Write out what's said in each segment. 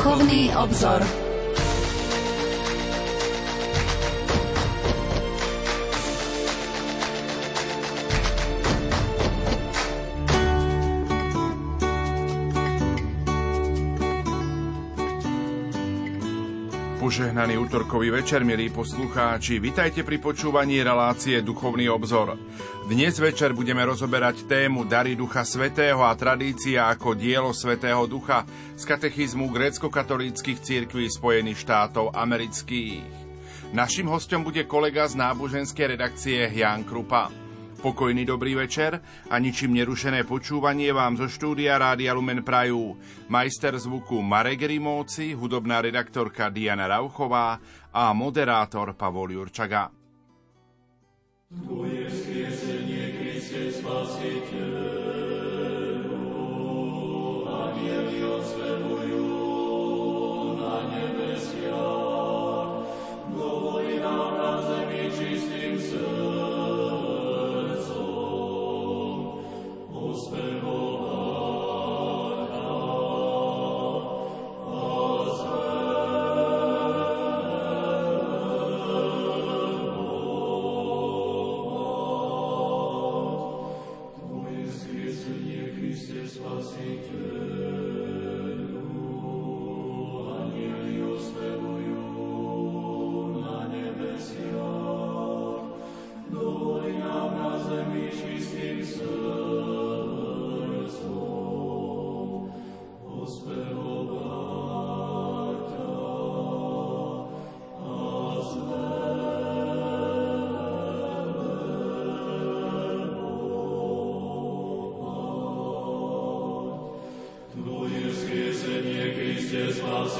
Duchovný obzor. Požehnaný útorkový večer, milí poslucháči. Vitajte pri počúvaní relácie Duchovný obzor. Dnes večer budeme rozoberať tému Dary Ducha Svetého a tradícia ako dielo Svetého Ducha z katechizmu grécko-katolíckých církví Spojených štátov amerických. Našim hostom bude kolega z náboženskej redakcie Jan Krupa. Pokojný dobrý večer a ničím nerušené počúvanie vám zo štúdia Rádia Lumen Prajú. Majster zvuku Marek Rimóci, hudobná redaktorka Diana Rauchová a moderátor Pavol Jurčaga. Tvoje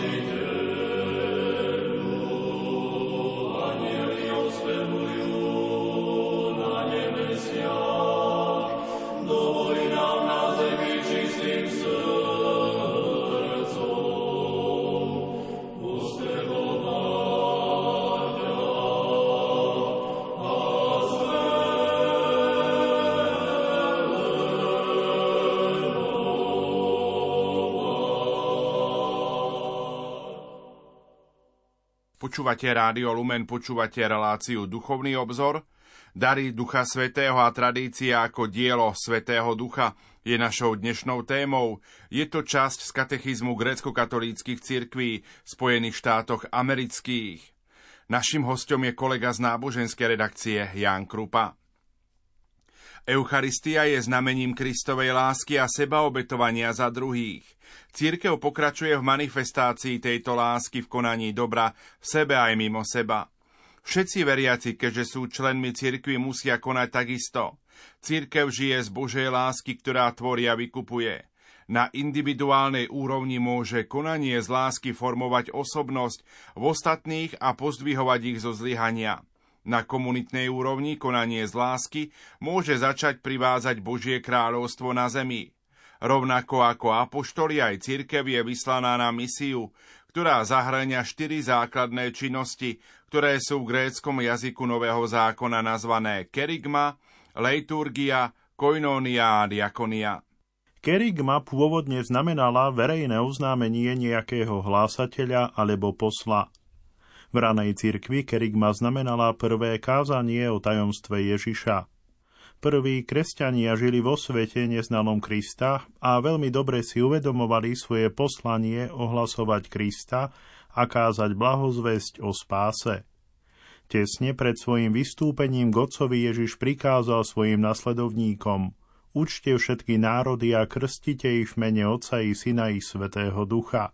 Amen. Počúvate Rádio Lumen, počúvate reláciu Duchovný obzor. Dary Ducha Svetého a tradícia ako dielo Svetého Ducha je našou dnešnou témou. Je to časť z katechizmu grécko-katolíckých cirkví v Spojených štátoch amerických. Našim hostom je kolega z náboženskej redakcie Jan Krupa. Eucharistia je znamením Kristovej lásky a sebaobetovania za druhých. Církev pokračuje v manifestácii tejto lásky v konaní dobra v sebe aj mimo seba. Všetci veriaci, keďže sú členmi cirkvi, musia konať takisto. Církev žije z Božej lásky, ktorá tvorí a vykupuje. Na individuálnej úrovni môže konanie z lásky formovať osobnosť v ostatných a pozdvihovať ich zo zlyhania. Na komunitnej úrovni konanie z lásky môže začať privázať Božie kráľovstvo na zemi. Rovnako ako apoštoli aj cirkev je vyslaná na misiu, ktorá zahrania štyri základné činnosti, ktoré sú v gréckom jazyku Nového zákona nazvané kerigma, leiturgia, koinónia a diakonia. Kerigma pôvodne znamenala verejné oznámenie nejakého hlásateľa alebo posla. V ranej cirkvi kerigma znamenala prvé kázanie o tajomstve Ježiša. Prví kresťania žili vo svete neznalom Krista a veľmi dobre si uvedomovali svoje poslanie ohlasovať Krista a kázať blahozvesť o spáse. Tesne pred svojim vystúpením Gocovi Ježiš prikázal svojim nasledovníkom Učte všetky národy a krstite ich v mene Otca i Syna i Svetého Ducha.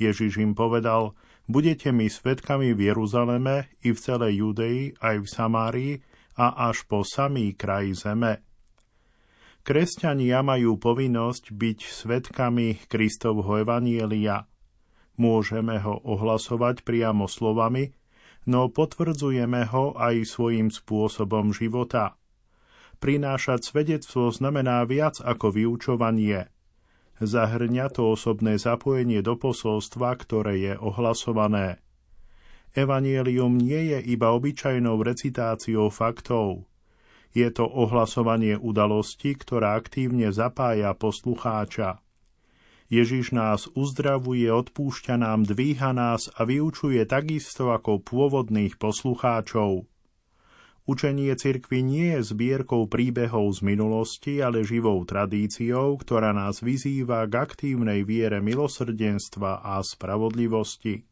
Ježiš im povedal, Budete mi svetkami v Jeruzaleme i v celej Judei, aj v Samárii a až po samý kraj zeme. Kresťania majú povinnosť byť svetkami Kristovho Evanielia. Môžeme ho ohlasovať priamo slovami, no potvrdzujeme ho aj svojim spôsobom života. Prinášať svedectvo znamená viac ako vyučovanie – Zahrňa to osobné zapojenie do posolstva, ktoré je ohlasované. Evangelium nie je iba obyčajnou recitáciou faktov. Je to ohlasovanie udalosti, ktorá aktívne zapája poslucháča. Ježiš nás uzdravuje, odpúšťa nám, dvíha nás a vyučuje takisto ako pôvodných poslucháčov. Učenie cirkvy nie je zbierkou príbehov z minulosti, ale živou tradíciou, ktorá nás vyzýva k aktívnej viere milosrdenstva a spravodlivosti.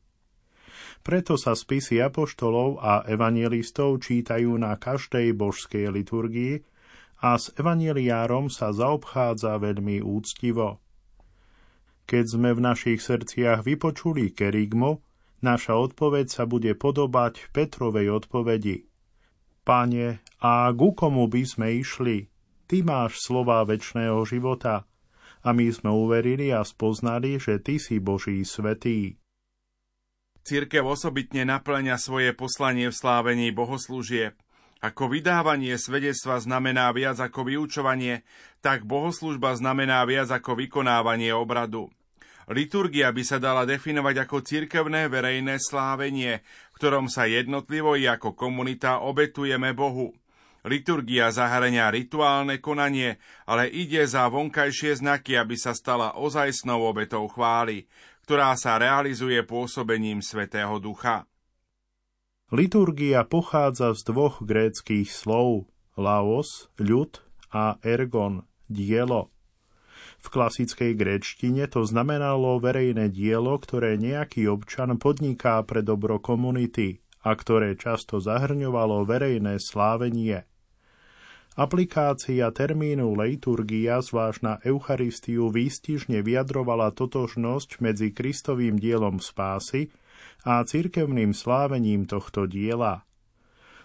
Preto sa spisy apoštolov a evangelistov čítajú na každej božskej liturgii a s evaneliárom sa zaobchádza veľmi úctivo. Keď sme v našich srdciach vypočuli kerigmu, naša odpoveď sa bude podobať Petrovej odpovedi. Pane, a ku komu by sme išli? Ty máš slova väčšného života. A my sme uverili a spoznali, že Ty si Boží svetý. Církev osobitne naplňa svoje poslanie v slávení bohoslúžieb. Ako vydávanie svedectva znamená viac ako vyučovanie, tak bohoslužba znamená viac ako vykonávanie obradu. Liturgia by sa dala definovať ako cirkevné verejné slávenie, v ktorom sa jednotlivo i ako komunita obetujeme Bohu. Liturgia zahrania rituálne konanie, ale ide za vonkajšie znaky, aby sa stala ozajstnou obetou chvály, ktorá sa realizuje pôsobením Svetého Ducha. Liturgia pochádza z dvoch gréckých slov laos, ľud a ergon, dielo. V klasickej gréčtine to znamenalo verejné dielo, ktoré nejaký občan podniká pre dobro komunity a ktoré často zahrňovalo verejné slávenie. Aplikácia termínu leiturgia, zvlášť na Eucharistiu, výstižne vyjadrovala totožnosť medzi Kristovým dielom spásy a cirkevným slávením tohto diela.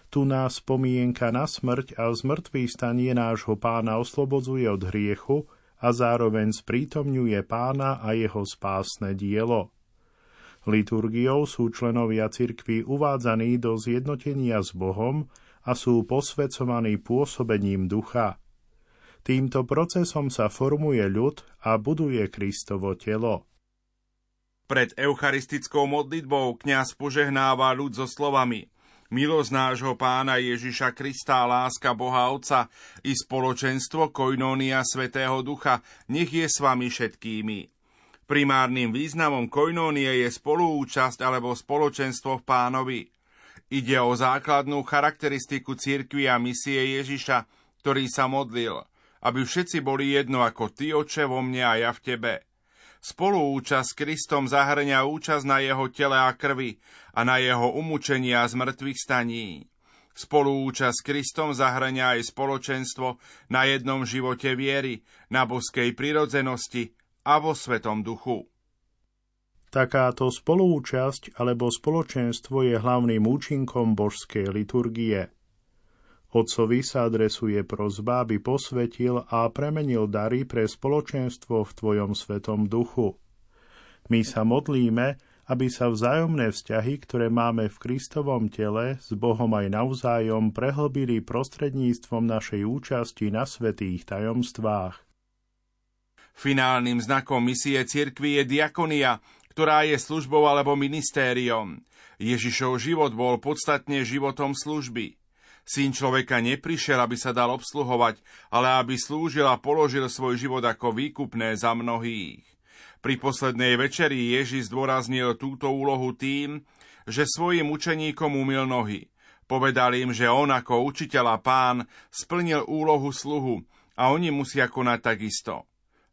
Tu nás spomienka na smrť a zmrtvý stanie nášho pána oslobodzuje od hriechu a zároveň sprítomňuje pána a jeho spásne dielo. Liturgiou sú členovia cirkvy uvádzaní do zjednotenia s Bohom a sú posvedcovaní pôsobením ducha. Týmto procesom sa formuje ľud a buduje Kristovo telo. Pred eucharistickou modlitbou kňaz požehnáva ľud so slovami – milosť nášho pána Ježiša Krista, láska Boha Otca i spoločenstvo Koinónia Svetého Ducha, nech je s vami všetkými. Primárnym významom koinónie je spoluúčasť alebo spoločenstvo v pánovi. Ide o základnú charakteristiku cirkvi a misie Ježiša, ktorý sa modlil, aby všetci boli jedno ako ty, oče, vo mne a ja v tebe – Spoluúčasť s Kristom zahrňa účasť na jeho tele a krvi a na jeho umúčenia z mŕtvych staní. Spoluúčasť s Kristom zahrňa aj spoločenstvo na jednom živote viery, na boskej prirodzenosti a vo Svetom duchu. Takáto spoluúčasť alebo spoločenstvo je hlavným účinkom božskej liturgie – Otcovi sa adresuje prozba, aby posvetil a premenil dary pre spoločenstvo v Tvojom svetom duchu. My sa modlíme, aby sa vzájomné vzťahy, ktoré máme v Kristovom tele, s Bohom aj navzájom prehlbili prostredníctvom našej účasti na svetých tajomstvách. Finálnym znakom misie cirkvi je diakonia, ktorá je službou alebo ministériom. Ježišov život bol podstatne životom služby. Syn človeka neprišiel, aby sa dal obsluhovať, ale aby slúžil a položil svoj život ako výkupné za mnohých. Pri poslednej večeri Ježiš zdôraznil túto úlohu tým, že svojim učeníkom umil nohy. Povedal im, že on ako učiteľ a pán splnil úlohu sluhu a oni musia konať takisto.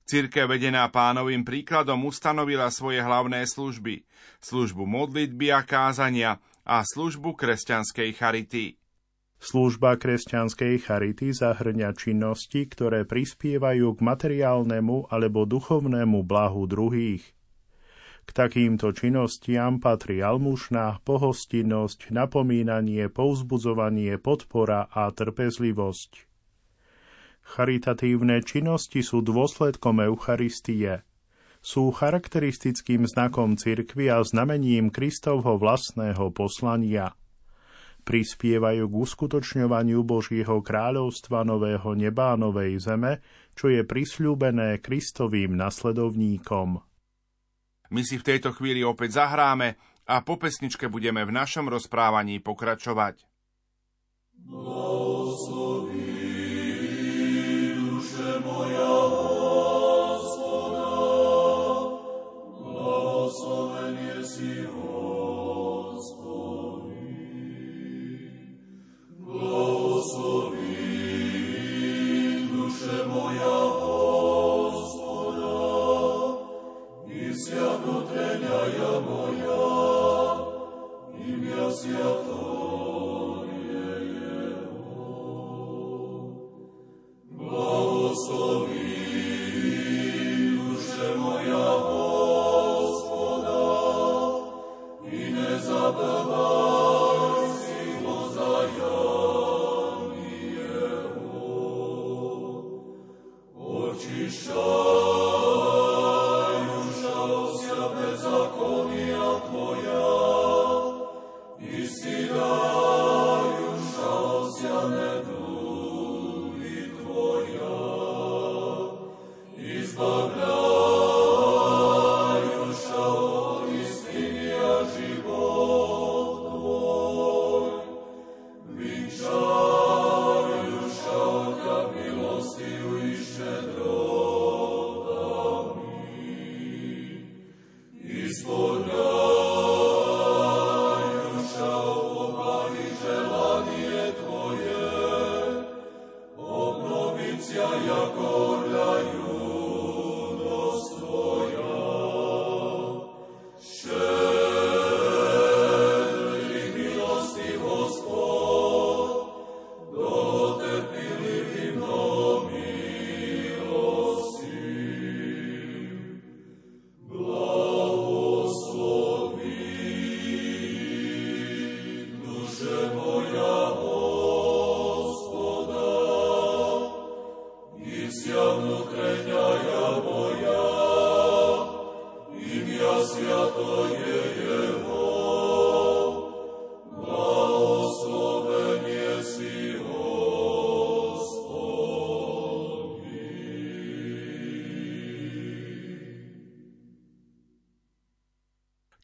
Cirke vedená pánovým príkladom ustanovila svoje hlavné služby, službu modlitby a kázania a službu kresťanskej charity. Služba kresťanskej charity zahrňa činnosti, ktoré prispievajú k materiálnemu alebo duchovnému blahu druhých. K takýmto činnostiam patrí almušná, pohostinnosť, napomínanie, pouzbudzovanie, podpora a trpezlivosť. Charitatívne činnosti sú dôsledkom Eucharistie. Sú charakteristickým znakom cirkvy a znamením Kristovho vlastného poslania – prispievajú k uskutočňovaniu Božieho kráľovstva nového neba a novej zeme, čo je prisľúbené Kristovým nasledovníkom. My si v tejto chvíli opäť zahráme a po pesničke budeme v našom rozprávaní pokračovať. Blahosloví duše moja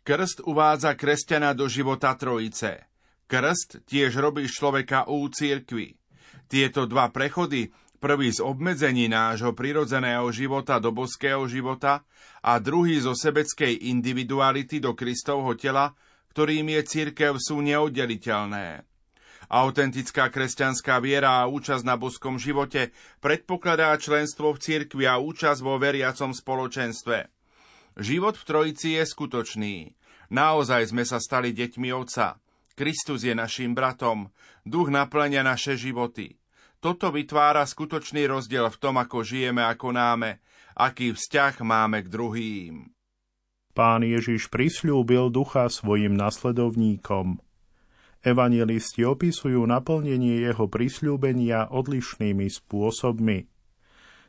Krst uvádza kresťana do života trojice. Krst tiež robí človeka u církvy. Tieto dva prechody, prvý z obmedzení nášho prirodzeného života do boského života a druhý zo sebeckej individuality do Kristovho tela, ktorým je církev, sú neoddeliteľné. Autentická kresťanská viera a účasť na boskom živote predpokladá členstvo v cirkvi a účasť vo veriacom spoločenstve. Život v Trojici je skutočný. Naozaj sme sa stali deťmi Otca. Kristus je našim bratom. Duch naplňa naše životy. Toto vytvára skutočný rozdiel v tom, ako žijeme a konáme, aký vzťah máme k druhým. Pán Ježiš prisľúbil ducha svojim nasledovníkom. Evangelisti opisujú naplnenie jeho prisľúbenia odlišnými spôsobmi.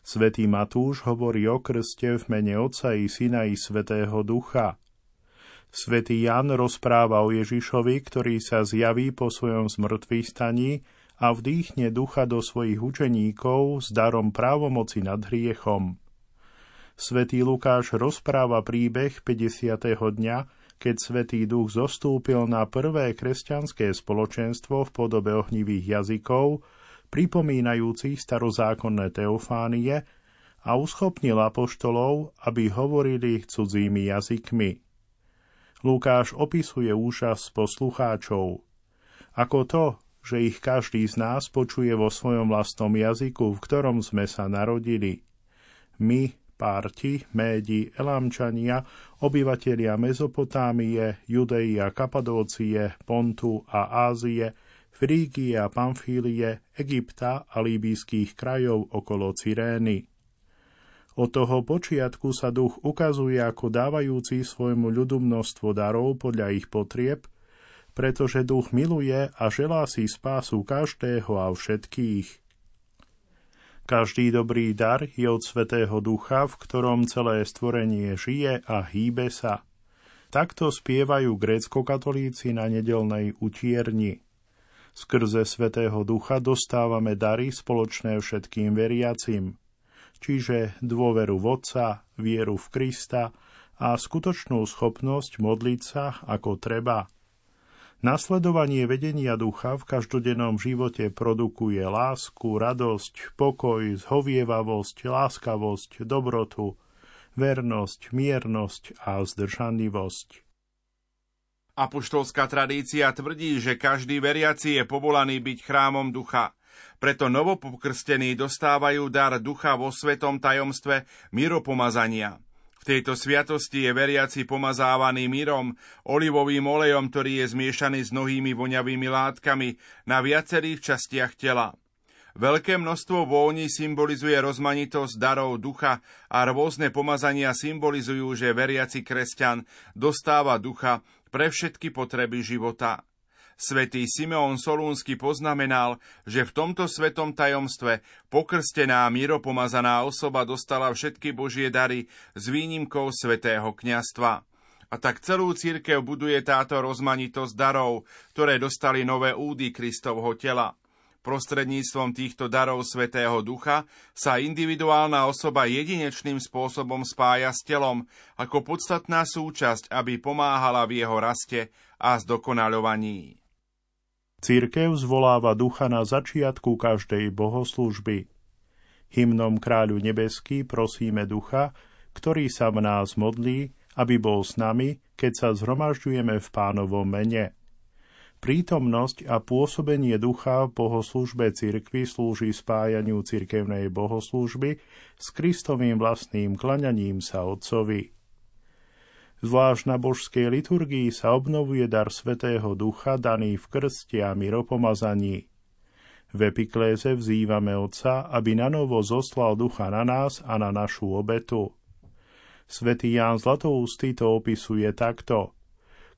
Svetý Matúš hovorí o krste v mene Otca i Syna i Svetého Ducha – Svetý Jan rozpráva o Ježišovi, ktorý sa zjaví po svojom zmrtvých staní a vdýchne ducha do svojich učeníkov s darom právomoci nad hriechom. Svetý Lukáš rozpráva príbeh 50. dňa, keď Svetý duch zostúpil na prvé kresťanské spoločenstvo v podobe ohnivých jazykov, pripomínajúcich starozákonné teofánie, a uschopnil apoštolov, aby hovorili cudzími jazykmi. Lukáš opisuje úžas poslucháčov. Ako to, že ich každý z nás počuje vo svojom vlastnom jazyku, v ktorom sme sa narodili. My, Párti, Médi, Elamčania, obyvatelia Mezopotámie, Judei a Kapadócie, Pontu a Ázie, Frígie a Pamfílie, Egypta a líbyských krajov okolo Cyrény. Od toho počiatku sa duch ukazuje ako dávajúci svojmu ľudu množstvo darov podľa ich potrieb, pretože duch miluje a želá si spásu každého a všetkých. Každý dobrý dar je od Svetého Ducha, v ktorom celé stvorenie žije a hýbe sa. Takto spievajú grécko-katolíci na nedelnej utierni. Skrze Svetého Ducha dostávame dary spoločné všetkým veriacim – čiže dôveru v Otca, vieru v Krista a skutočnú schopnosť modliť sa ako treba. Nasledovanie vedenia ducha v každodennom živote produkuje lásku, radosť, pokoj, zhovievavosť, láskavosť, dobrotu, vernosť, miernosť a zdržanlivosť. Apoštolská tradícia tvrdí, že každý veriaci je povolaný byť chrámom ducha – preto novopokrstení dostávajú dar ducha vo svetom tajomstve miropomazania. V tejto sviatosti je veriaci pomazávaný mírom, olivovým olejom, ktorý je zmiešaný s mnohými voňavými látkami na viacerých častiach tela. Veľké množstvo vôni symbolizuje rozmanitosť darov ducha a rôzne pomazania symbolizujú, že veriaci kresťan dostáva ducha pre všetky potreby života. Svetý Simeon Solúnsky poznamenal, že v tomto svetom tajomstve pokrstená miropomazaná osoba dostala všetky Božie dary s výnimkou svetého kňastva. A tak celú církev buduje táto rozmanitosť darov, ktoré dostali nové údy Kristovho tela. Prostredníctvom týchto darov Svetého Ducha sa individuálna osoba jedinečným spôsobom spája s telom ako podstatná súčasť, aby pomáhala v jeho raste a zdokonaľovaní. Církev zvoláva ducha na začiatku každej bohoslužby. Hymnom Kráľu nebeský prosíme ducha, ktorý sa v nás modlí, aby bol s nami, keď sa zhromažďujeme v pánovom mene. Prítomnosť a pôsobenie ducha v bohoslužbe cirkvy slúži spájaniu cirkevnej bohoslužby s Kristovým vlastným klaňaním sa Otcovi. Zvlášť na božskej liturgii sa obnovuje dar Svetého Ducha daný v krste a miropomazaní. V epikléze vzývame Otca, aby na novo zoslal Ducha na nás a na našu obetu. Svetý Ján Zlatoústy to opisuje takto.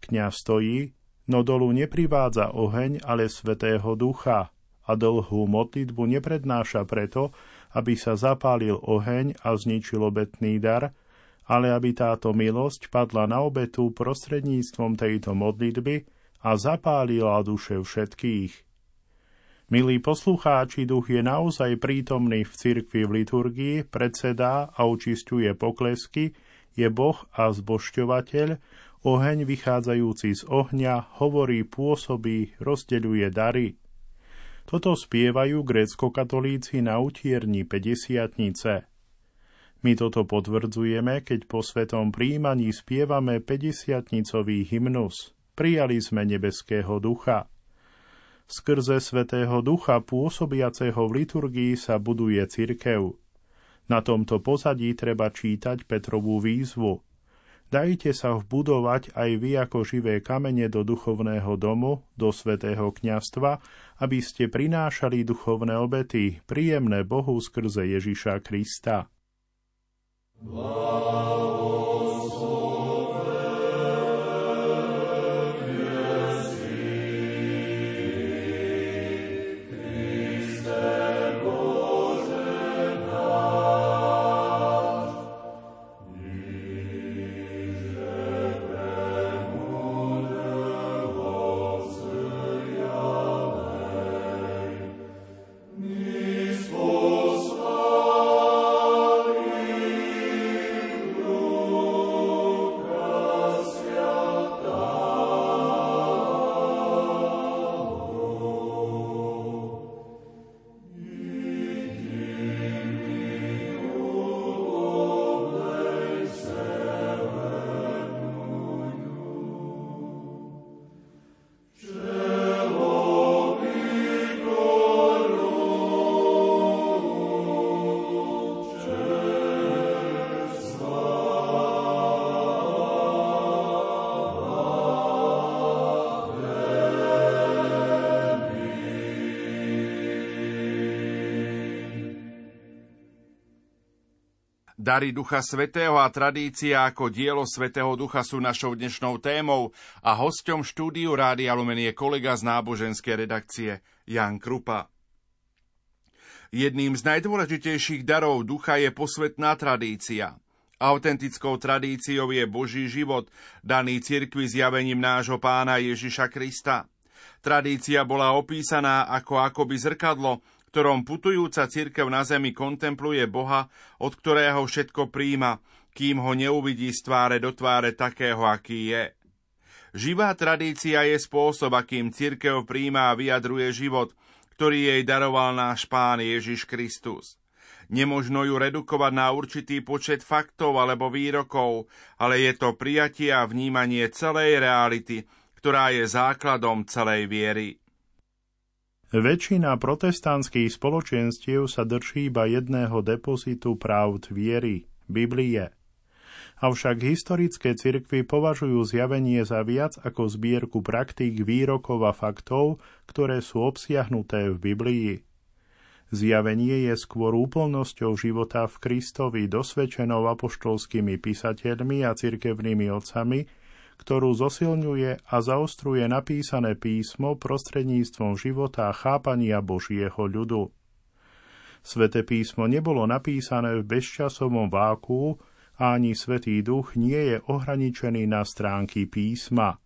Kňa stojí, no dolu neprivádza oheň, ale Svetého Ducha a dlhú modlitbu neprednáša preto, aby sa zapálil oheň a zničil obetný dar, ale aby táto milosť padla na obetu prostredníctvom tejto modlitby a zapálila duše všetkých. Milí poslucháči, duch je naozaj prítomný v cirkvi v liturgii, predsedá a očistuje poklesky, je Boh a zbošťovateľ, oheň vychádzajúci z ohňa, hovorí, pôsobí, rozdeľuje dary. Toto spievajú grécko-katolíci na utierni 50 my toto potvrdzujeme, keď po svetom príjmaní spievame 50-nicový hymnus. Prijali sme nebeského ducha. Skrze svetého ducha pôsobiaceho v liturgii sa buduje cirkev. Na tomto pozadí treba čítať Petrovú výzvu. Dajte sa vbudovať aj vy ako živé kamene do duchovného domu, do svetého kňastva, aby ste prinášali duchovné obety, príjemné Bohu skrze Ježiša Krista. Wow. Dary Ducha Svetého a tradícia ako dielo Svetého Ducha sú našou dnešnou témou a hosťom štúdiu Rádia Lumen je kolega z náboženskej redakcie Jan Krupa. Jedným z najdôležitejších darov ducha je posvetná tradícia. Autentickou tradíciou je Boží život, daný cirkvi zjavením nášho pána Ježiša Krista. Tradícia bola opísaná ako akoby zrkadlo, ktorom putujúca cirkev na zemi kontempluje Boha, od ktorého všetko príjma, kým ho neuvidí z tváre do tváre takého, aký je. Živá tradícia je spôsob, akým cirkev príjma a vyjadruje život, ktorý jej daroval náš Pán Ježiš Kristus. Nemožno ju redukovať na určitý počet faktov alebo výrokov, ale je to prijatie a vnímanie celej reality, ktorá je základom celej viery. Väčšina protestantských spoločenstiev sa drží iba jedného depozitu pravd viery, Biblie. Avšak historické cirkvy považujú zjavenie za viac ako zbierku praktík, výrokov a faktov, ktoré sú obsiahnuté v Biblii. Zjavenie je skôr úplnosťou života v Kristovi, dosvedčenou apoštolskými písateľmi a cirkevnými otcami, ktorú zosilňuje a zaostruje napísané písmo prostredníctvom života a chápania Božieho ľudu. Svete písmo nebolo napísané v bezčasovom váku a ani Svetý duch nie je ohraničený na stránky písma.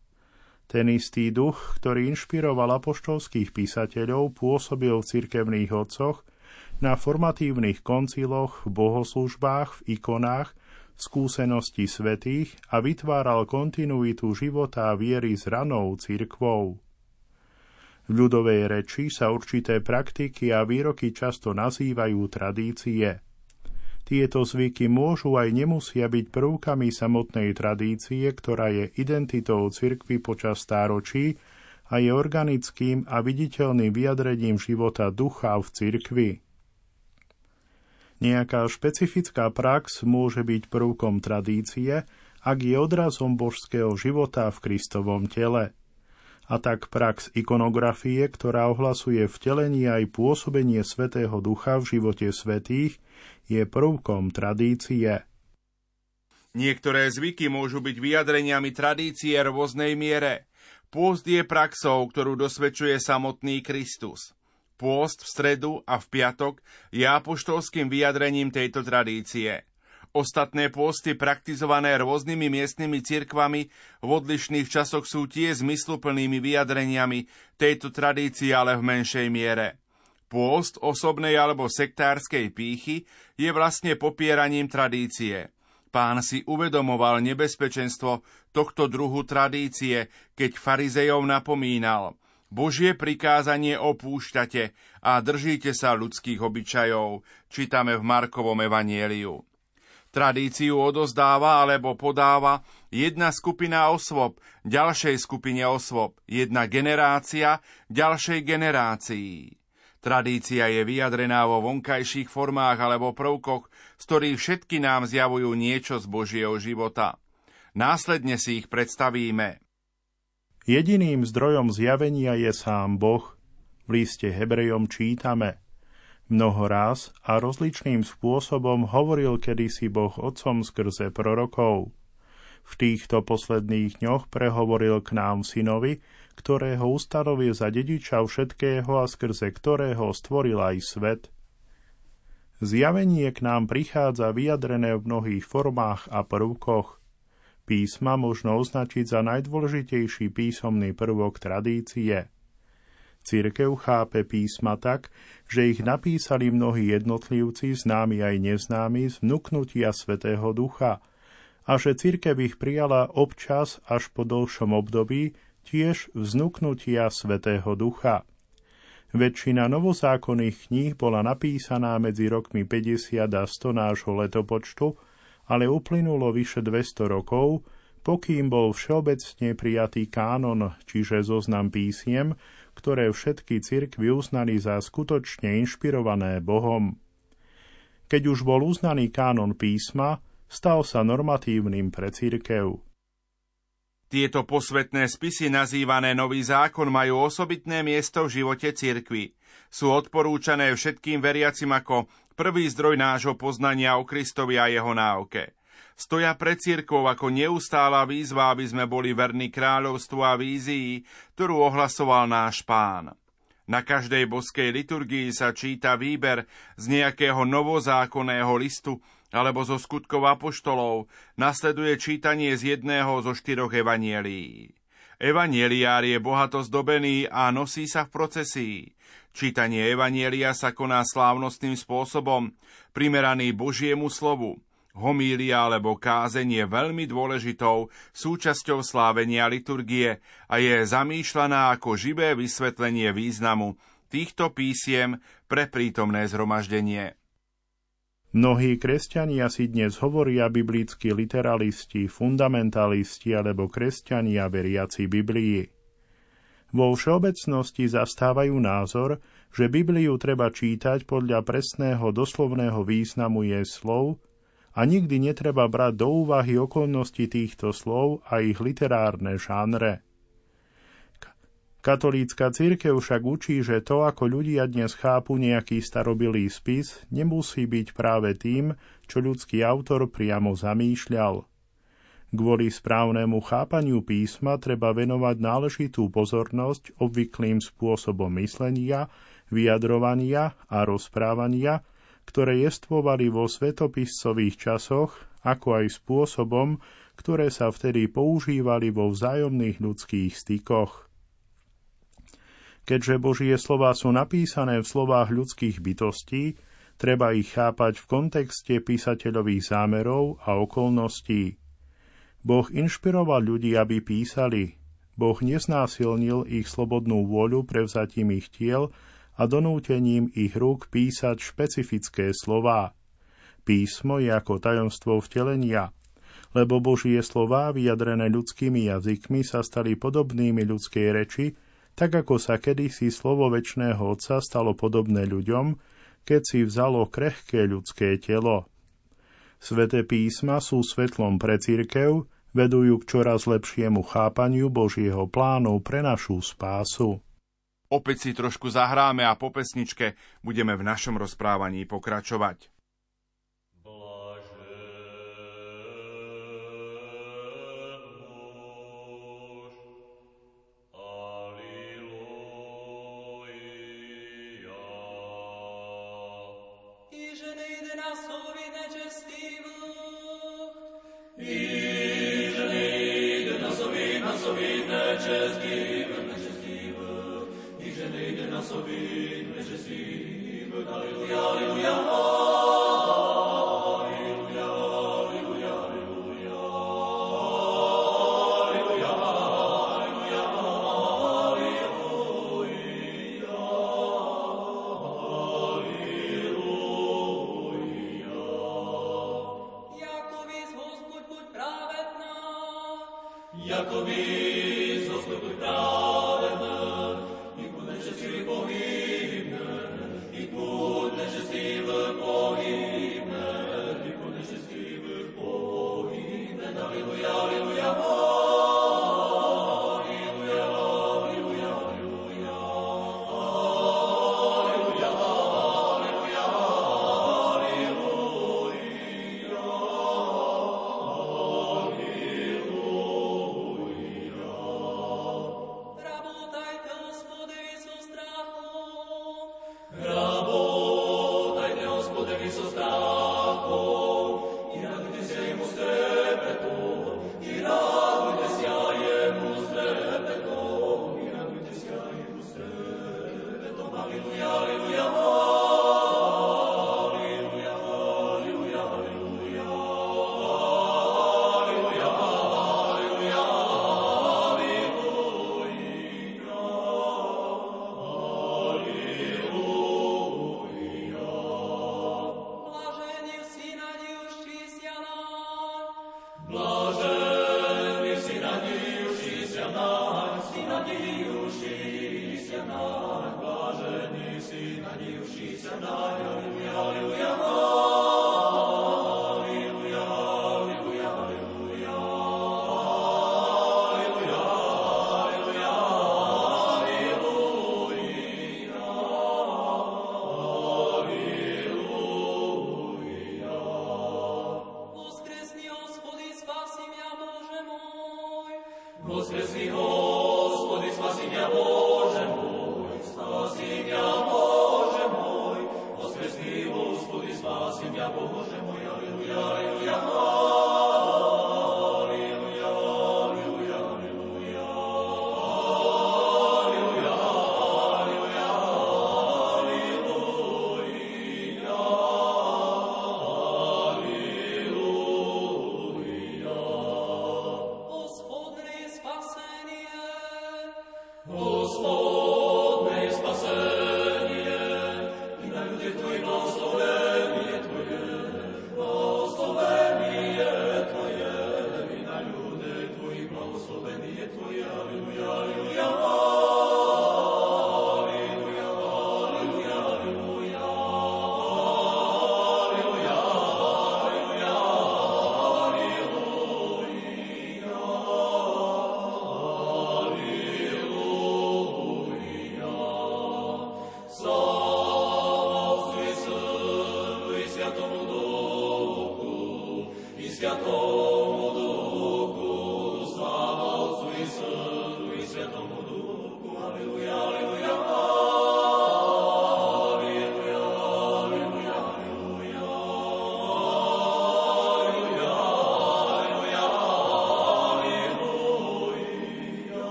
Ten istý duch, ktorý inšpiroval apoštolských písateľov, pôsobil v cirkevných otcoch, na formatívnych konciloch, bohoslužbách, v ikonách, skúsenosti svetých a vytváral kontinuitu života a viery s ranou cirkvou. V ľudovej reči sa určité praktiky a výroky často nazývajú tradície – tieto zvyky môžu aj nemusia byť prvkami samotnej tradície, ktorá je identitou cirkvy počas stáročí a je organickým a viditeľným vyjadrením života ducha v cirkvi. Nejaká špecifická prax môže byť prvkom tradície, ak je odrazom božského života v Kristovom tele a tak prax ikonografie, ktorá ohlasuje vtelenie aj pôsobenie Svetého Ducha v živote svetých, je prvkom tradície. Niektoré zvyky môžu byť vyjadreniami tradície rôznej miere. Pôst je praxou, ktorú dosvedčuje samotný Kristus. Pôst v stredu a v piatok je apoštolským vyjadrením tejto tradície. Ostatné pôsty praktizované rôznymi miestnymi cirkvami v odlišných časoch sú tie zmysluplnými vyjadreniami tejto tradície, ale v menšej miere. Pôst osobnej alebo sektárskej pýchy je vlastne popieraním tradície. Pán si uvedomoval nebezpečenstvo tohto druhu tradície, keď farizejov napomínal. Božie prikázanie opúšťate a držíte sa ľudských obyčajov, čítame v Markovom evanieliu. Tradíciu odozdáva alebo podáva jedna skupina osôb ďalšej skupine osôb, jedna generácia ďalšej generácii. Tradícia je vyjadrená vo vonkajších formách alebo prvkoch, z ktorých všetky nám zjavujú niečo z Božieho života. Následne si ich predstavíme. Jediným zdrojom zjavenia je sám Boh. V liste Hebrejom čítame – Mnoho raz a rozličným spôsobom hovoril kedysi Boh Otcom skrze prorokov. V týchto posledných dňoch prehovoril k nám synovi, ktorého ustanovil za dediča všetkého a skrze ktorého stvoril aj svet. Zjavenie k nám prichádza vyjadrené v mnohých formách a prvkoch. Písma možno označiť za najdôležitejší písomný prvok tradície – Církev chápe písma tak, že ich napísali mnohí jednotlivci, známi aj neznámi, z vnúknutia Svetého Ducha a že církev ich prijala občas až po dlhšom období tiež vznúknutia Svetého Ducha. Väčšina novozákonných kníh bola napísaná medzi rokmi 50 a 100 nášho letopočtu, ale uplynulo vyše 200 rokov, pokým bol všeobecne prijatý kánon, čiže zoznam písiem, ktoré všetky cirkvy uznali za skutočne inšpirované Bohom. Keď už bol uznaný kánon písma, stal sa normatívnym pre cirkev. Tieto posvetné spisy nazývané Nový zákon majú osobitné miesto v živote cirkvy. Sú odporúčané všetkým veriacim ako prvý zdroj nášho poznania o Kristovi a jeho náuke stoja pred církou ako neustála výzva, aby sme boli verní kráľovstvu a vízii, ktorú ohlasoval náš pán. Na každej boskej liturgii sa číta výber z nejakého novozákonného listu alebo zo skutkov apoštolov, nasleduje čítanie z jedného zo štyroch evanielí. Evanieliár je bohato zdobený a nosí sa v procesii. Čítanie Evanielia sa koná slávnostným spôsobom, primeraný Božiemu slovu. Homília alebo kázeň je veľmi dôležitou súčasťou slávenia liturgie a je zamýšľaná ako živé vysvetlenie významu týchto písiem pre prítomné zhromaždenie. Mnohí kresťania si dnes hovoria biblickí literalisti, fundamentalisti alebo kresťania veriaci Biblii. Vo všeobecnosti zastávajú názor, že Bibliu treba čítať podľa presného doslovného významu jej slov a nikdy netreba brať do úvahy okolnosti týchto slov a ich literárne žánre. Katolícka církev však učí, že to, ako ľudia dnes chápu nejaký starobilý spis, nemusí byť práve tým, čo ľudský autor priamo zamýšľal. Kvôli správnemu chápaniu písma treba venovať náležitú pozornosť obvyklým spôsobom myslenia, vyjadrovania a rozprávania, ktoré jestvovali vo svetopiscových časoch, ako aj spôsobom, ktoré sa vtedy používali vo vzájomných ľudských stykoch. Keďže Božie slova sú napísané v slovách ľudských bytostí, treba ich chápať v kontexte písateľových zámerov a okolností. Boh inšpiroval ľudí, aby písali. Boh neznásilnil ich slobodnú vôľu prevzatím ich tiel a donútením ich rúk písať špecifické slová. Písmo je ako tajomstvo vtelenia, lebo Božie slová vyjadrené ľudskými jazykmi sa stali podobnými ľudskej reči, tak ako sa kedysi slovo väčšného Otca stalo podobné ľuďom, keď si vzalo krehké ľudské telo. Sveté písma sú svetlom pre církev, vedujú k čoraz lepšiemu chápaniu Božieho plánu pre našu spásu. Opäť si trošku zahráme a po pesničke budeme v našom rozprávaní pokračovať.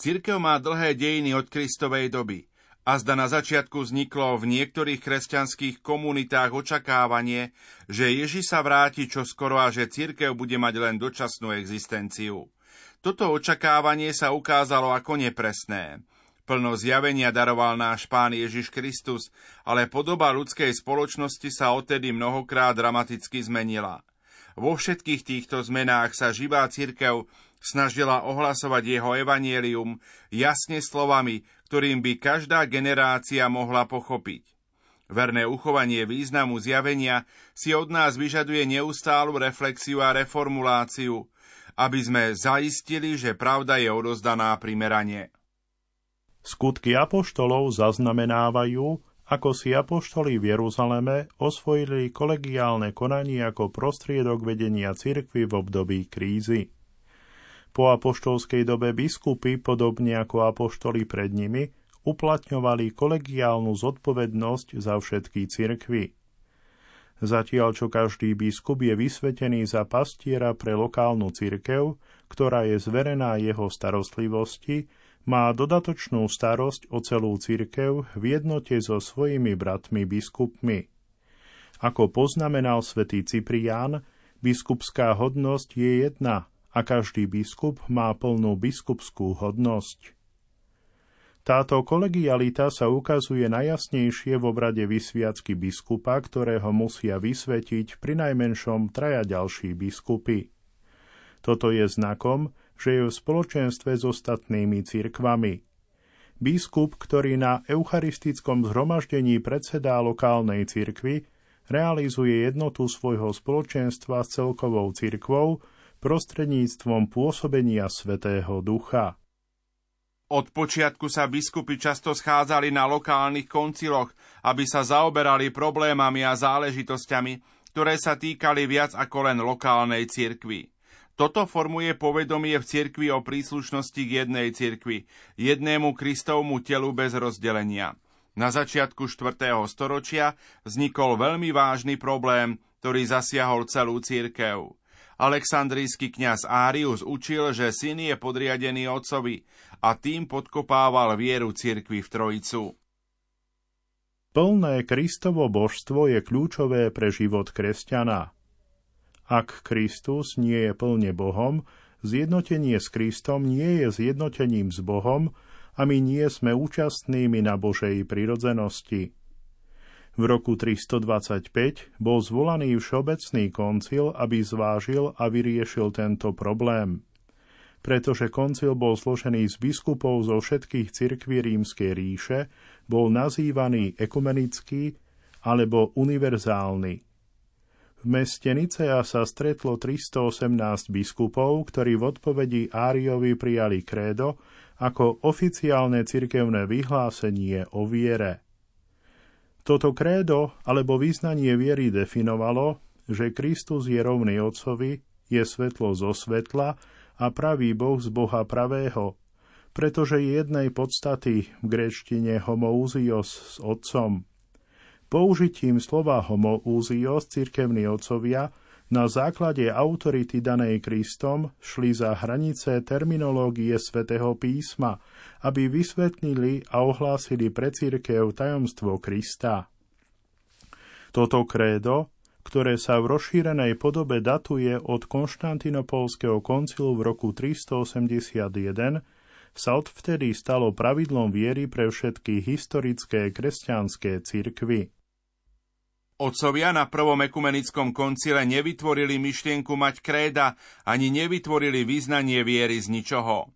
Cirkev má dlhé dejiny od Kristovej doby. A zda na začiatku vzniklo v niektorých kresťanských komunitách očakávanie, že Ježi sa vráti čoskoro a že cirkev bude mať len dočasnú existenciu. Toto očakávanie sa ukázalo ako nepresné. Plno zjavenia daroval náš Pán Ježiš Kristus, ale podoba ľudskej spoločnosti sa odtedy mnohokrát dramaticky zmenila. Vo všetkých týchto zmenách sa živá cirkev snažila ohlasovať jeho evanielium jasne slovami, ktorým by každá generácia mohla pochopiť. Verné uchovanie významu zjavenia si od nás vyžaduje neustálu reflexiu a reformuláciu, aby sme zaistili, že pravda je odozdaná primerane. Skutky apoštolov zaznamenávajú, ako si apoštoli v Jeruzaleme osvojili kolegiálne konanie ako prostriedok vedenia cirkvy v období krízy. Po apoštolskej dobe biskupy, podobne ako apoštoli pred nimi, uplatňovali kolegiálnu zodpovednosť za všetky cirkvy. Zatiaľ, čo každý biskup je vysvetený za pastiera pre lokálnu cirkev, ktorá je zverená jeho starostlivosti, má dodatočnú starosť o celú cirkev v jednote so svojimi bratmi biskupmi. Ako poznamenal svätý Ciprián, biskupská hodnosť je jedna a každý biskup má plnú biskupskú hodnosť. Táto kolegialita sa ukazuje najjasnejšie v obrade vysviacky biskupa, ktorého musia vysvetiť pri najmenšom traja ďalší biskupy. Toto je znakom, že je v spoločenstve s ostatnými cirkvami. Biskup, ktorý na eucharistickom zhromaždení predsedá lokálnej cirkvi, realizuje jednotu svojho spoločenstva s celkovou cirkvou, prostredníctvom pôsobenia Svetého Ducha. Od počiatku sa biskupy často schádzali na lokálnych konciloch, aby sa zaoberali problémami a záležitosťami, ktoré sa týkali viac ako len lokálnej cirkvi. Toto formuje povedomie v cirkvi o príslušnosti k jednej cirkvi, jednému Kristovmu telu bez rozdelenia. Na začiatku 4. storočia vznikol veľmi vážny problém, ktorý zasiahol celú cirkev. Aleksandrijský kňaz Árius učil, že syn je podriadený otcovi a tým podkopával vieru cirkvi v Trojicu. Plné Kristovo božstvo je kľúčové pre život kresťana. Ak Kristus nie je plne Bohom, zjednotenie s Kristom nie je zjednotením s Bohom a my nie sme účastnými na Božej prirodzenosti. V roku 325 bol zvolaný všeobecný koncil, aby zvážil a vyriešil tento problém. Pretože koncil bol složený z biskupov zo všetkých cirkví rímskej ríše, bol nazývaný ekumenický alebo univerzálny. V meste Nicea sa stretlo 318 biskupov, ktorí v odpovedi Áriovi prijali krédo ako oficiálne cirkevné vyhlásenie o viere. Toto krédo alebo význanie viery definovalo, že Kristus je rovný Otcovi, je svetlo zo svetla a pravý Boh z Boha pravého, pretože je jednej podstaty v gréčtine homoúzios s Otcom. Použitím slova homoúzios cirkevní otcovia na základe autority danej Kristom šli za hranice terminológie svätého písma, aby vysvetlili a ohlásili pre církev tajomstvo Krista. Toto krédo, ktoré sa v rozšírenej podobe datuje od Konštantinopolského koncilu v roku 381, sa odvtedy stalo pravidlom viery pre všetky historické kresťanské cirkvy. Otcovia na prvom ekumenickom koncile nevytvorili myšlienku mať kréda, ani nevytvorili význanie viery z ničoho.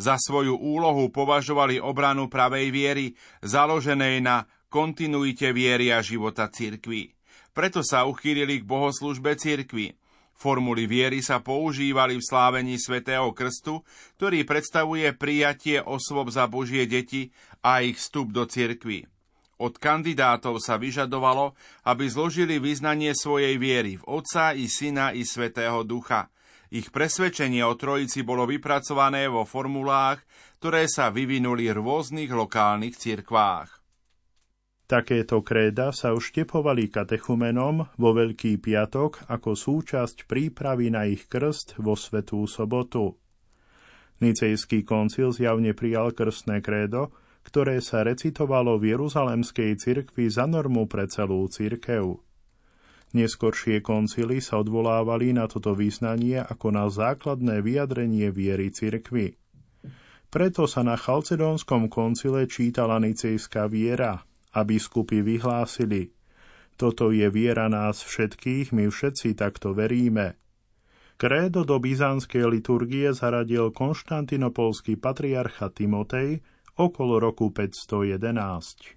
Za svoju úlohu považovali obranu pravej viery, založenej na kontinuite viery a života cirkvi. Preto sa uchýlili k bohoslužbe cirkvi. Formuly viery sa používali v slávení svätého krstu, ktorý predstavuje prijatie osôb za Božie deti a ich vstup do cirkvi. Od kandidátov sa vyžadovalo, aby zložili vyznanie svojej viery v Otca i Syna i Svetého Ducha. Ich presvedčenie o Trojici bolo vypracované vo formulách, ktoré sa vyvinuli v rôznych lokálnych cirkvách. Takéto kréda sa uštepovali katechumenom vo Veľký piatok ako súčasť prípravy na ich krst vo Svetú sobotu. Nicejský koncil zjavne prijal krstné krédo, ktoré sa recitovalo v Jeruzalemskej cirkvi za normu pre celú cirkev. Neskoršie koncily sa odvolávali na toto význanie ako na základné vyjadrenie viery cirkvy. Preto sa na Chalcedónskom koncile čítala nicejská viera a biskupy vyhlásili Toto je viera nás všetkých, my všetci takto veríme. Krédo do byzantskej liturgie zaradil konštantinopolský patriarcha Timotej okolo roku 511.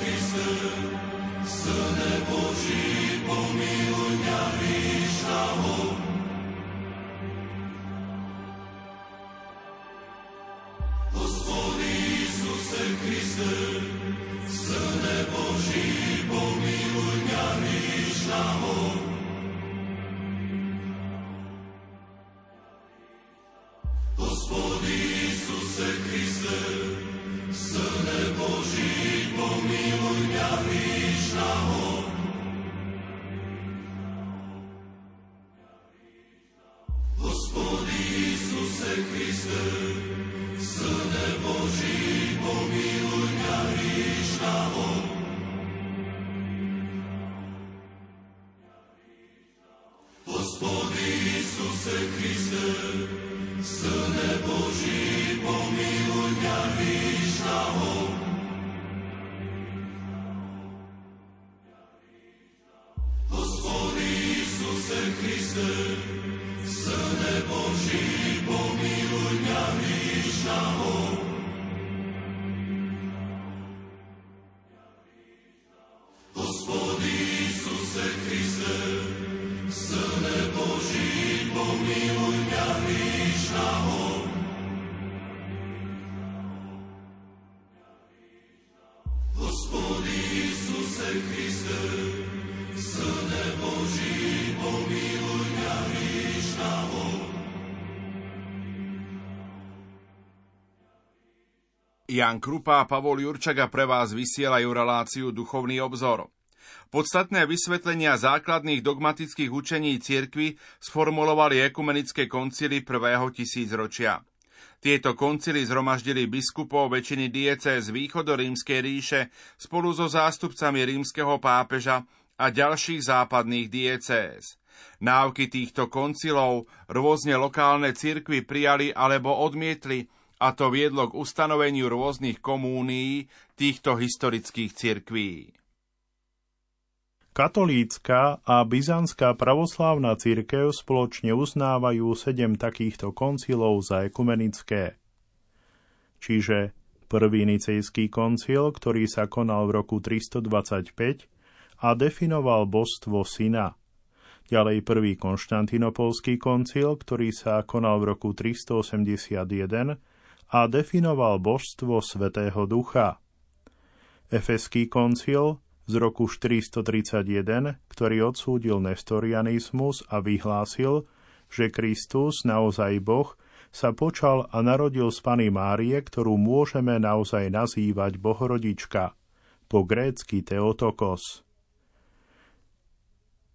Să Syne Boží, pomiluj mňa hriešného. Jan Krupa a Pavol Jurčaga pre vás vysielajú reláciu Duchovný obzor. Podstatné vysvetlenia základných dogmatických učení cirkvy sformulovali ekumenické koncily prvého tisícročia. Tieto koncily zhromaždili biskupov väčšiny diece z východorímskej ríše spolu so zástupcami rímskeho pápeža a ďalších západných diecéz. Návky týchto koncilov rôzne lokálne cirkvy prijali alebo odmietli a to viedlo k ustanoveniu rôznych komúnií týchto historických cirkví. Katolícka a byzantská pravoslávna církev spoločne uznávajú sedem takýchto koncilov za ekumenické. Čiže prvý nicejský koncil, ktorý sa konal v roku 325 a definoval božstvo syna. Ďalej prvý konštantinopolský koncil, ktorý sa konal v roku 381 a definoval božstvo Svetého Ducha. Efeský koncil z roku 431, ktorý odsúdil nestorianizmus a vyhlásil, že Kristus, naozaj Boh, sa počal a narodil z Pany Márie, ktorú môžeme naozaj nazývať Bohorodička, po grécky Teotokos.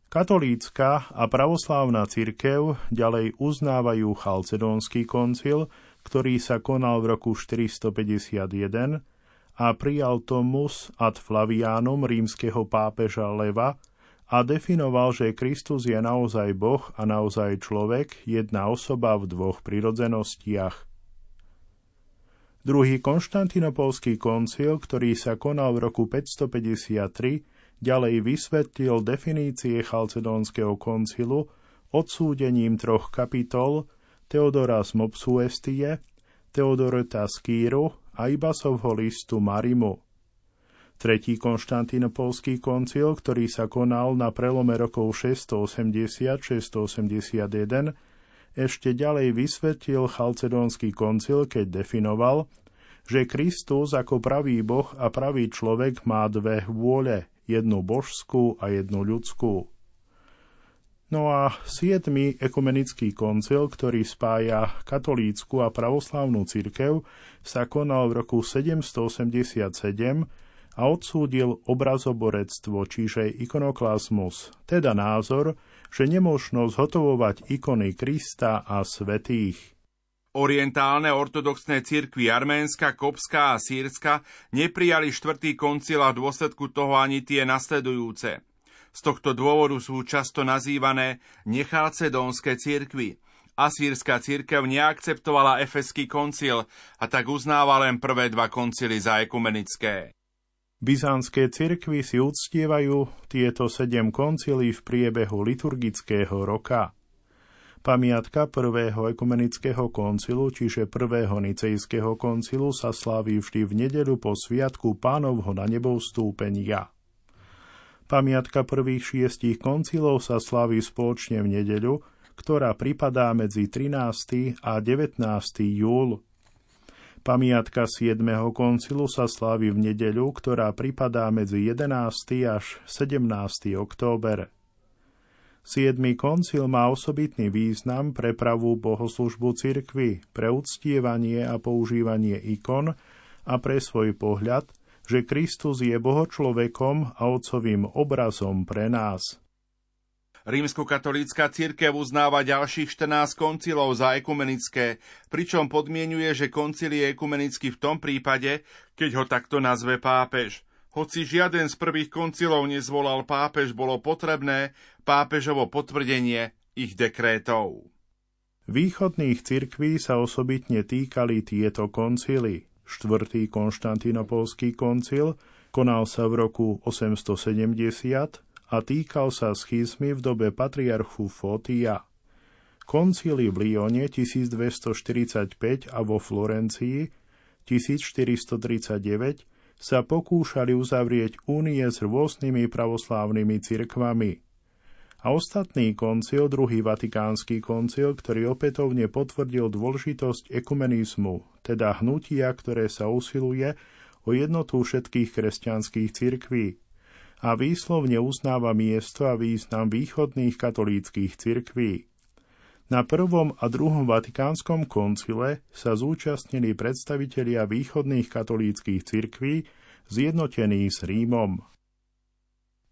Katolícka a pravoslávna cirkev ďalej uznávajú Chalcedónsky koncil, ktorý sa konal v roku 451 a prijal Tomus ad Flavianum rímskeho pápeža Leva a definoval, že Kristus je naozaj Boh a naozaj človek, jedna osoba v dvoch prirodzenostiach. Druhý konštantinopolský koncil, ktorý sa konal v roku 553, ďalej vysvetlil definície Chalcedónskeho koncilu odsúdením troch kapitol Teodora z Teodoreta z Kýru a Ibasovho listu Marimu. Tretí konštantinopolský koncil, ktorý sa konal na prelome rokov 680-681, ešte ďalej vysvetlil Chalcedónsky koncil, keď definoval, že Kristus ako pravý boh a pravý človek má dve vôle, jednu božskú a jednu ľudskú. No a siedmy ekumenický koncil, ktorý spája katolícku a pravoslávnu cirkev, sa konal v roku 787 a odsúdil obrazoborectvo, čiže ikonoklazmus, teda názor, že nemožno zhotovovať ikony Krista a svetých. Orientálne ortodoxné cirkvy Arménska, Kopská a Sírska neprijali štvrtý koncil a v dôsledku toho ani tie nasledujúce – z tohto dôvodu sú často nazývané nechalcedónske cirkvy. Asýrska církev neakceptovala Efeský koncil a tak uznáva len prvé dva koncily za ekumenické. Byzantské cirkvy si uctievajú tieto sedem koncilí v priebehu liturgického roka. Pamiatka prvého ekumenického koncilu, čiže prvého nicejského koncilu, sa sláví vždy v nedelu po sviatku pánovho na nebo vstúpenia. Pamiatka prvých šiestich koncilov sa slaví spoločne v nedeľu, ktorá pripadá medzi 13. a 19. júl. Pamiatka 7. koncilu sa slávi v nedeľu, ktorá pripadá medzi 11. až 17. október. 7. koncil má osobitný význam pre pravú bohoslužbu cirkvy, pre uctievanie a používanie ikon a pre svoj pohľad, že Kristus je bohočlovekom a otcovým obrazom pre nás. Rímskokatolícka církev uznáva ďalších 14 koncilov za ekumenické, pričom podmienuje, že koncil je ekumenický v tom prípade, keď ho takto nazve pápež. Hoci žiaden z prvých koncilov nezvolal pápež, bolo potrebné pápežovo potvrdenie ich dekrétov. Východných cirkví sa osobitne týkali tieto koncily. Štvrtý konštantinopolský koncil konal sa v roku 870, a týkal sa schizmy v dobe patriarchu Fotia. Koncily v Lyone 1245 a vo Florencii 1439 sa pokúšali uzavrieť únie s rôznymi pravoslávnymi cirkvami. A ostatný koncil, druhý vatikánsky koncil, ktorý opätovne potvrdil dôležitosť ekumenizmu, teda hnutia, ktoré sa usiluje o jednotu všetkých kresťanských cirkví a výslovne uznáva miesto a význam východných katolíckých cirkví. Na prvom a druhom vatikánskom koncile sa zúčastnili predstavitelia východných katolíckých cirkví zjednotení s Rímom.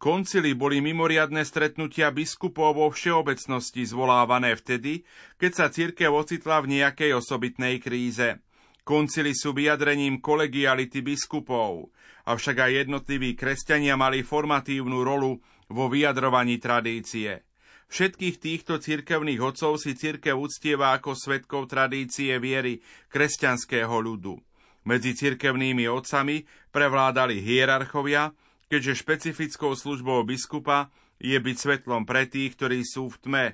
Koncily boli mimoriadne stretnutia biskupov vo všeobecnosti zvolávané vtedy, keď sa cirkev ocitla v nejakej osobitnej kríze. Koncily sú vyjadrením kolegiality biskupov, avšak aj jednotliví kresťania mali formatívnu rolu vo vyjadrovaní tradície. Všetkých týchto cirkevných otcov si cirkev uctieva ako svetkov tradície viery kresťanského ľudu. Medzi cirkevnými otcami prevládali hierarchovia, keďže špecifickou službou biskupa je byť svetlom pre tých, ktorí sú v tme,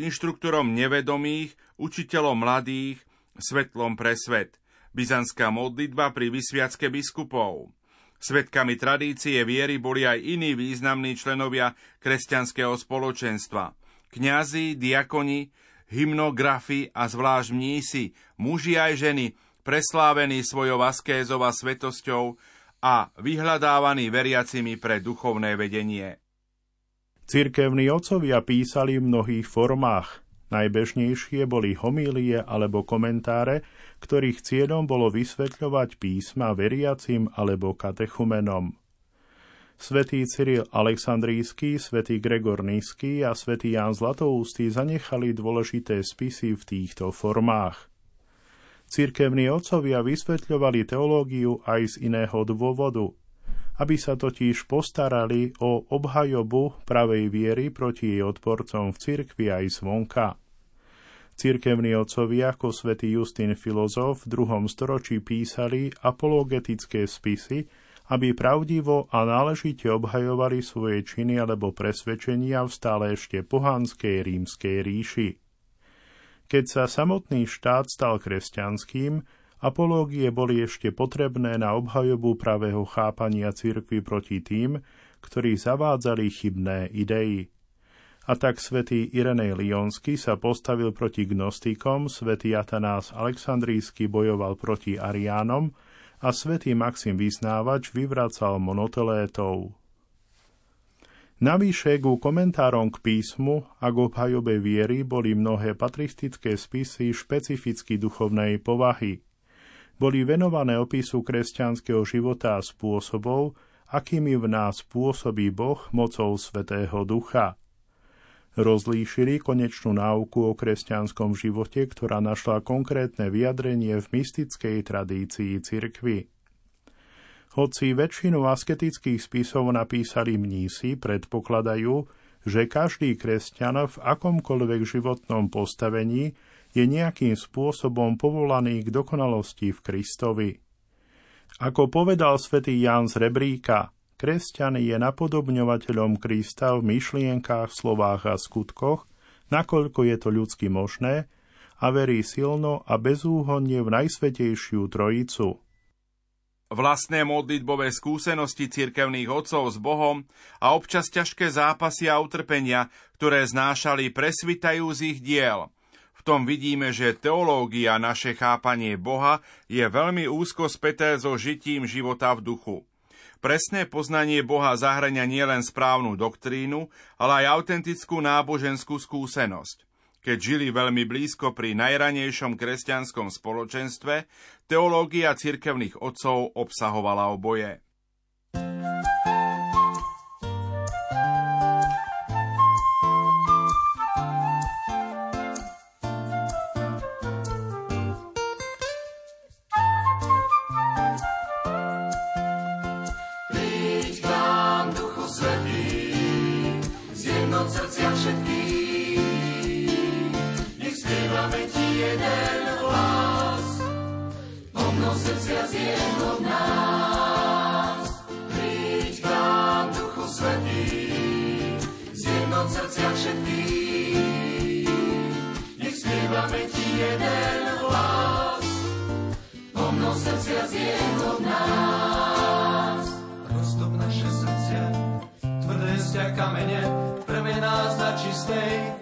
inštruktorom nevedomých, učiteľom mladých, svetlom pre svet. Byzantská modlitba pri vysviacke biskupov. Svetkami tradície viery boli aj iní významní členovia kresťanského spoločenstva. Kňazi, diakoni, hymnografi a zvlášť mnísi, muži aj ženy, preslávení svojou askézou a svetosťou a vyhľadávaní veriacimi pre duchovné vedenie. Cirkevní otcovia písali v mnohých formách. Najbežnejšie boli homílie alebo komentáre, ktorých cieľom bolo vysvetľovať písma veriacim alebo katechumenom. Svetý Cyril Aleksandrísky, svätý Gregor Nízky a svätý Ján Zlatoústy zanechali dôležité spisy v týchto formách. Cirkevní otcovia vysvetľovali teológiu aj z iného dôvodu, aby sa totiž postarali o obhajobu pravej viery proti jej odporcom v cirkvi aj zvonka. Cirkevní otcovia ako svätý Justín filozof v druhom storočí písali apologetické spisy, aby pravdivo a náležite obhajovali svoje činy alebo presvedčenia v stále ešte pohanskej rímskej ríši. Keď sa samotný štát stal kresťanským, apológie boli ešte potrebné na obhajobu pravého chápania cirkvy proti tým, ktorí zavádzali chybné idei. A tak svätý Irenej Lionsky sa postavil proti gnostikom, svätý Atanás Aleksandrísky bojoval proti Ariánom a svätý Maxim Vysnávač vyvracal monotelétov. Navyše ku komentárom k písmu a k obhajobe viery boli mnohé patristické spisy špecificky duchovnej povahy. Boli venované opisu kresťanského života a spôsobov, akými v nás pôsobí Boh mocou Svetého Ducha – Rozlíšili konečnú náuku o kresťanskom živote, ktorá našla konkrétne vyjadrenie v mystickej tradícii cirkvy. Hoci väčšinu asketických spisov napísali mnísi, predpokladajú, že každý kresťan v akomkoľvek životnom postavení je nejakým spôsobom povolaný k dokonalosti v Kristovi. Ako povedal svätý Ján z Rebríka, Kresťan je napodobňovateľom Krista v myšlienkách, slovách a skutkoch, nakoľko je to ľudsky možné, a verí silno a bezúhonne v Najsvetejšiu Trojicu. Vlastné modlitbové skúsenosti cirkevných otcov s Bohom a občas ťažké zápasy a utrpenia, ktoré znášali, presvitajú z ich diel. V tom vidíme, že teológia, naše chápanie Boha, je veľmi úzko späté so žitím života v duchu. Presné poznanie Boha zahrania nielen správnu doktrínu, ale aj autentickú náboženskú skúsenosť. Keď žili veľmi blízko pri najranejšom kresťanskom spoločenstve, teológia cirkevných otcov obsahovala oboje. srdcia všetkých. Nech spievame ti jeden hlas, pomno srdcia z jedno nás. Rozdob naše srdcia, tvrdé sťa kamene, premená na čistej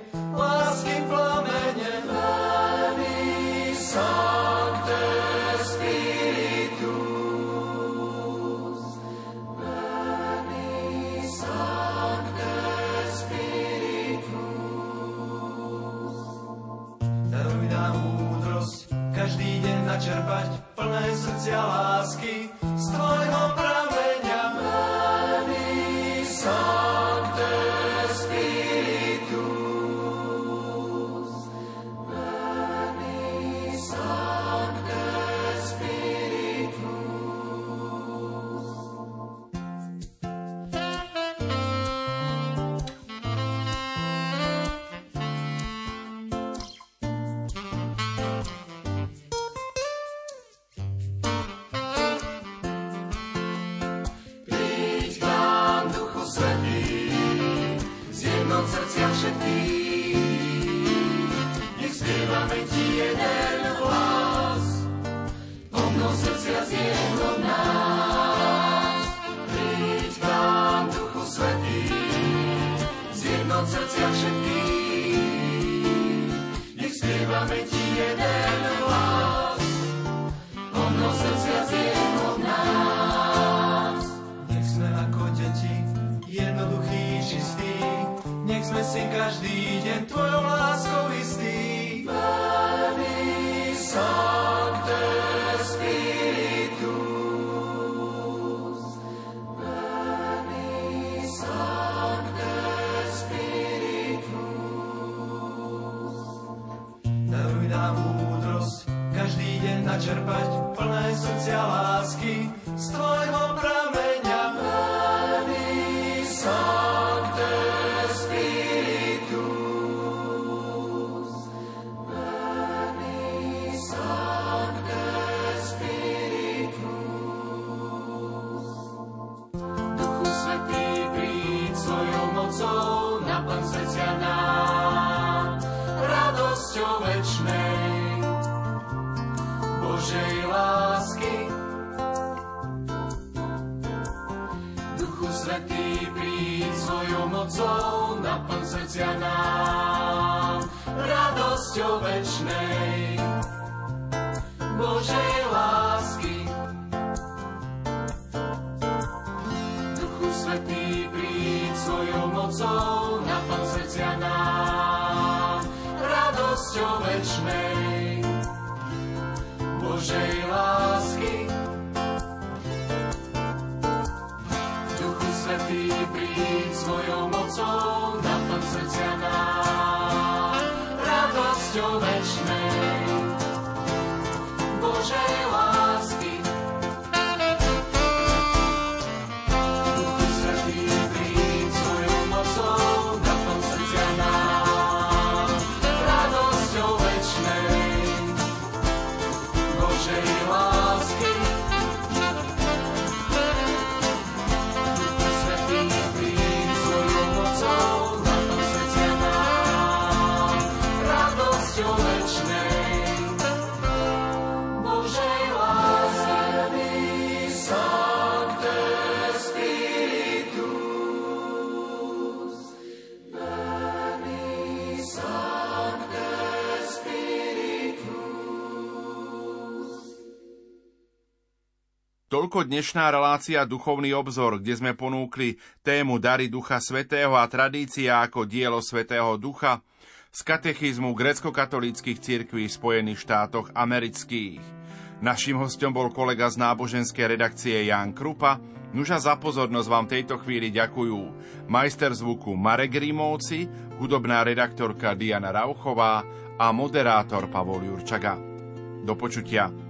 Bože Toľko dnešná relácia Duchovný obzor, kde sme ponúkli tému Dary Ducha Svetého a tradícia ako dielo Svetého Ducha z katechizmu grecko-katolíckých cirkví v Spojených štátoch amerických. Naším hostom bol kolega z náboženskej redakcie Jan Krupa, Nuža za pozornosť vám tejto chvíli ďakujú majster zvuku Marek Rímovci, hudobná redaktorka Diana Rauchová a moderátor Pavol Jurčaga. Do počutia.